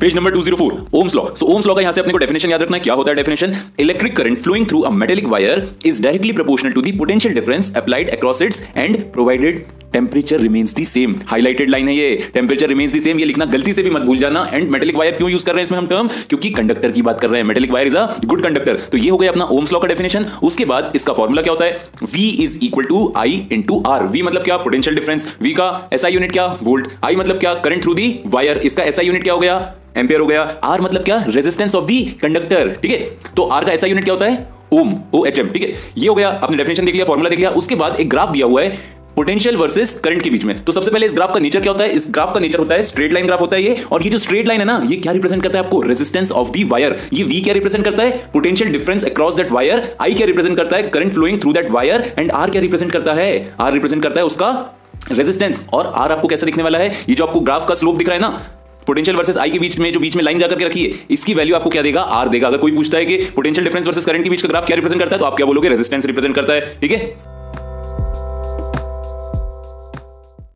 Page number 204 Ohm's law so Ohm's law का यहाँ से अपने को डेफिनेशन याद रखना है। क्या होता है definition electric current flowing through a metallic wire is directly proportional to the potential difference applied across its end provided temperature remains the same highlighted line है ये। टेम्परेचर रिमेन्स दी सेम ये लिखना गलती से भी मत भूल जाना। एंड मेटेलिक वायर क्यों यूज़ कर रहे हैं इसमें हम टर्म क्योंकि कंडक्टर की बात कर रहे हैं। Metallic wire is a good conductor तो ये हो गया अपना ओम्स लॉ का डेफिनेशन उसके बाद इसका फॉर्मूला क्या होता है? V is equal to I into R V मतलब क्या? पोटेंशियल डिफरेंस V का एसआई यूनिट क्या? वोल्ट I मतलब क्या? करंट थ्रू दी वायर इसका एसआई यूनिट क्या हो गया? एम्पियर हो गया। आर मतलब क्या? रेजिस्टेंस ऑफ़ दी कंडक्टर ठीक है? तो आर का ऐसा यूनिट क्या होता है? ओम ओ एच एम ठीक है? ये हो गया, आपने डेफिनेशन देख लिया फॉर्मूला देख लिया, उसके बाद एक ग्राफ दिया हुआ है पोटेंशियल वर्सेस करंट के बीच में। तो सबसे पहले इस ग्राफ का नेचर क्या होता है? इस ग्राफ का नेचर होता है स्ट्रेट लाइन ग्राफ होता है ये, और ये जो स्ट्रेट लाइन है ना, ये क्या रिप्रेजेंट करता है आपको? रेजिस्टेंस ऑफ़ दी वायर ये वी क्या रिप्रेजेंट करता है? Potential difference across that wire I क्या रिप्रेजेंट करता है? Current flowing through that wire and R क्या रिप्रेजेंट करता है? आर रिप्रेजेंट करता है उसका रेजिस्टेंस और आर आपको कैसे दिखने वाला है? ये जो आपको ग्राफ का स्लोप दिख रहा है ना पोटेंशियल वर्सेस आई के बीच में, जो बीच में लाइन जाकर के रखी है, इसकी वैल्यू आपको क्या देगा? आर देगा। अगर कोई पूछता है कि पोटेंशियल डिफरेंस वर्सेस करंट के बीच का ग्राफ क्या रिप्रेजेंट करता है तो आप क्या बोलोगे? रेजिस्टेंस रिप्रेजेंट करता है। ठीक है?